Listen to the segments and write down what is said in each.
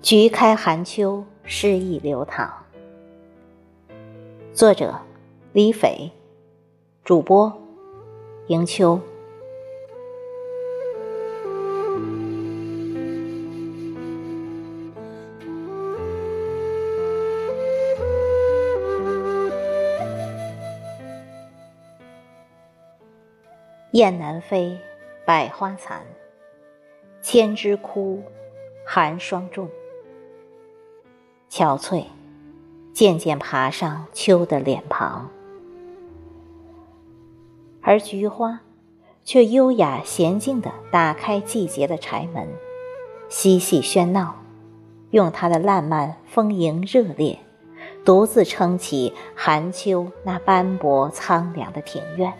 菊开寒秋，诗意流淌。作者：李斐，主播：迎秋。雁南飞，百花残，千枝枯，寒霜重。憔悴，渐渐爬上秋的脸庞，而菊花却优雅娴静地打开季节的柴门，嬉戏喧闹，用它的烂漫丰盈热烈，独自撑起寒秋那斑驳苍凉的庭院，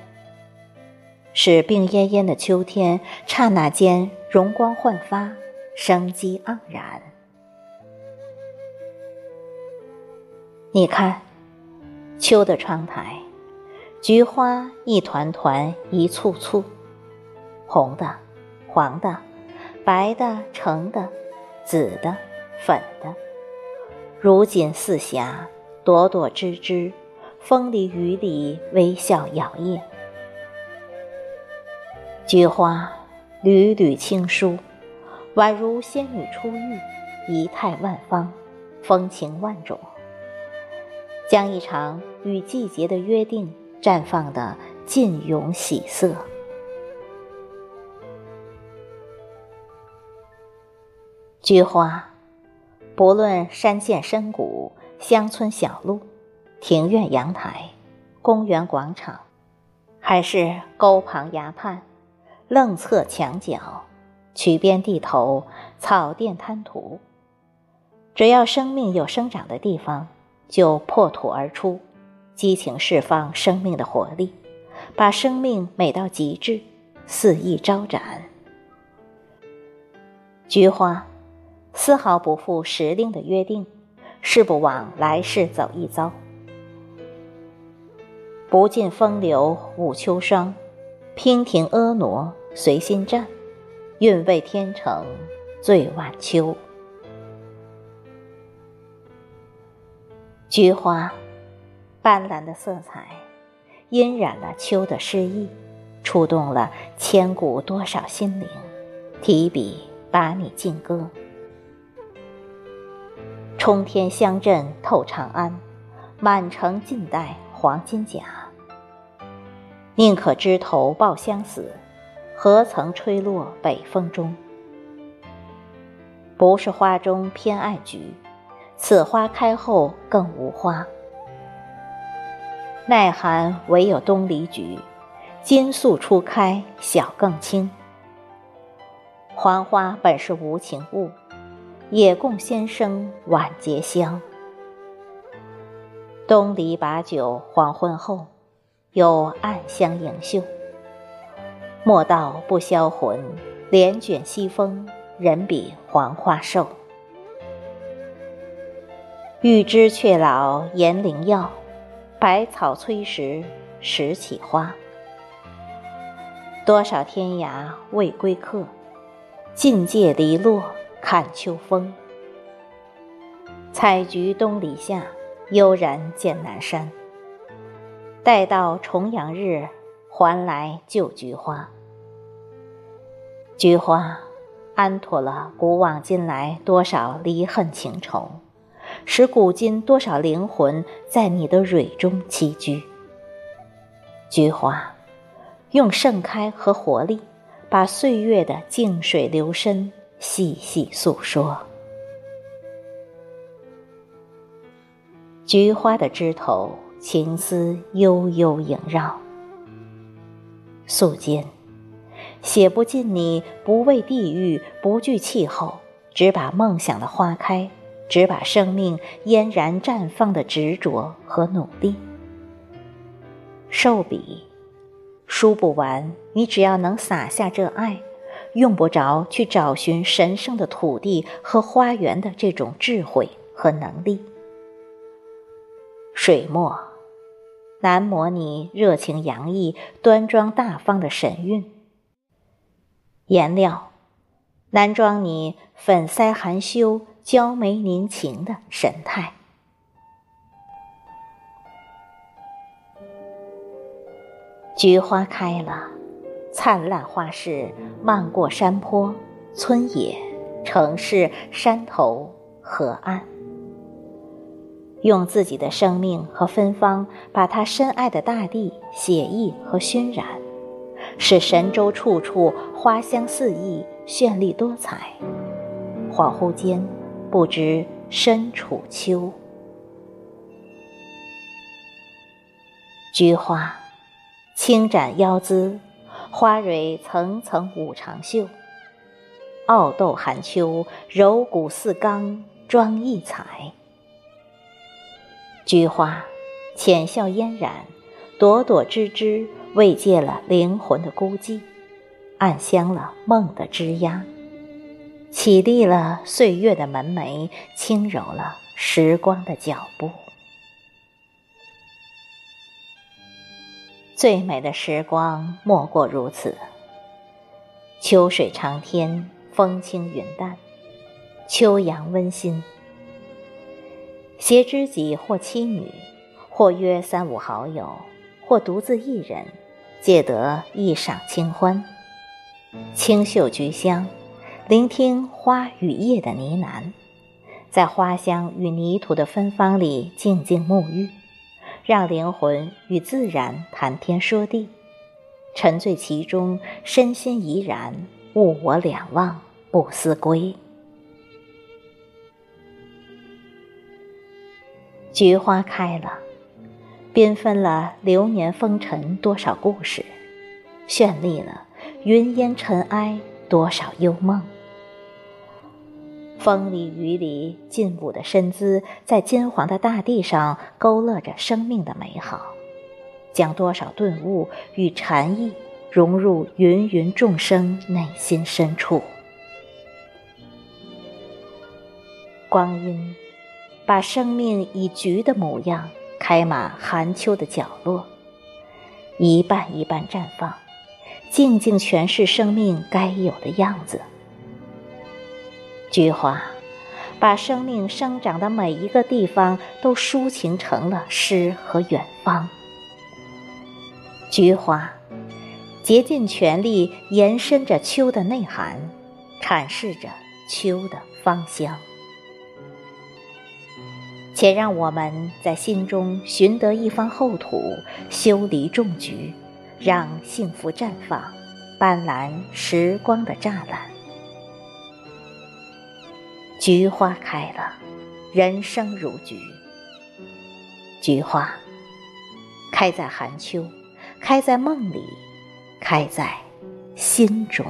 使病恹恹的秋天刹那间容光焕发，生机盎然。你看，秋的窗台，菊花一团团，一簇簇，红的、黄的、白的、橙的、紫的、粉的，如锦似霞，朵朵枝枝，风里雨里微笑摇曳。菊花缕缕轻疏，宛如仙女出浴，仪态万方，风情万种。将一场与季节的约定绽放的尽涌喜色。菊花，不论山涧深谷、乡村小路、庭院阳台、公园广场，还是沟旁崖畔、楞侧墙角、渠边地头、草甸滩涂，只要生命有生长的地方。就破土而出，激情释放生命的活力，把生命美到极致，肆意招展。菊花，丝毫不负时令的约定，誓不枉来世走一遭。不尽风流舞秋霜，娉婷婀娜随心绽，韵味天成醉晚秋。菊花，斑斓的色彩，晕染了秋的诗意，触动了千古多少心灵，提笔把你静歌。冲天香阵透长安，满城尽带黄金甲。宁可枝头抱香死，何曾吹落北风中？不是花中偏爱菊。此花开后更无花，耐寒唯有东篱菊，金粟初开晓更清。黄花本是无情物，也共先生晚节香。东篱把酒黄昏后，有暗香盈袖。莫道不销魂，帘卷西风，人比黄花瘦。欲知却老延龄药，百草催时时起花。多少天涯未归客，尽借篱落看秋风。采菊东篱下，悠然见南山。待到重阳日，还来就菊花。菊花，安妥了古往今来多少离恨情仇。使古今多少灵魂在你的蕊中栖居。菊花，用盛开和活力，把岁月的静水流深细细诉说。菊花的枝头，情思悠悠萦绕。素笺，写不尽你不畏地狱、不惧气候，只把梦想的花开。只把生命嫣然绽放的执着和努力，寿笔，书不完。你只要能洒下这爱，用不着去找寻神圣的土地和花园的这种智慧和能力。水墨，难模拟热情洋溢、端庄大方的神韵。颜料，难装你粉腮含羞。娇眉凝情的神态。菊花开了，灿烂花市漫过山坡、村野、城市、山头、河岸，用自己的生命和芬芳，把他深爱的大地写意和熏染，使神州处处花香四溢、绚丽多彩。恍惚间，不知身处秋。菊花。轻展腰姿，花蕊层层舞长袖。傲斗寒秋，柔骨似钢，装异彩。菊花浅笑嫣然，朵朵枝枝慰藉了灵魂的孤寂，暗香了梦的枝桠，绮丽了岁月的门楣，轻柔了时光的脚步。最美的时光莫过如此。秋水长天，风轻云淡，秋阳温馨。携知己或妻女，或约三五好友，或独自一人，借得一晌清欢。清秀菊香，聆听花与叶的呢喃，在花香与泥土的芬芳里静静沐浴。让灵魂与自然谈天说地，沉醉其中，身心怡然，物我两忘，不思归。菊花开了，缤纷了流年风尘多少故事，绚丽了云烟尘埃多少幽梦。风里雨里，劲舞的身姿在金黄的大地上勾勒着生命的美好，将多少顿悟与禅意融入芸芸众生内心深处。光阴把生命以菊的模样开满寒秋的角落，一瓣一瓣绽放，静静诠释生命该有的样子。菊花，把生命生长的每一个地方都抒情成了诗和远方。菊花，竭尽全力延伸着秋的内涵，阐释着秋的芳香。且让我们在心中寻得一方厚土，修篱种菊，让幸福绽放，斑斓时光的栅栏。菊花开了，人生如菊。菊花开在寒秋，开在梦里，开在心中。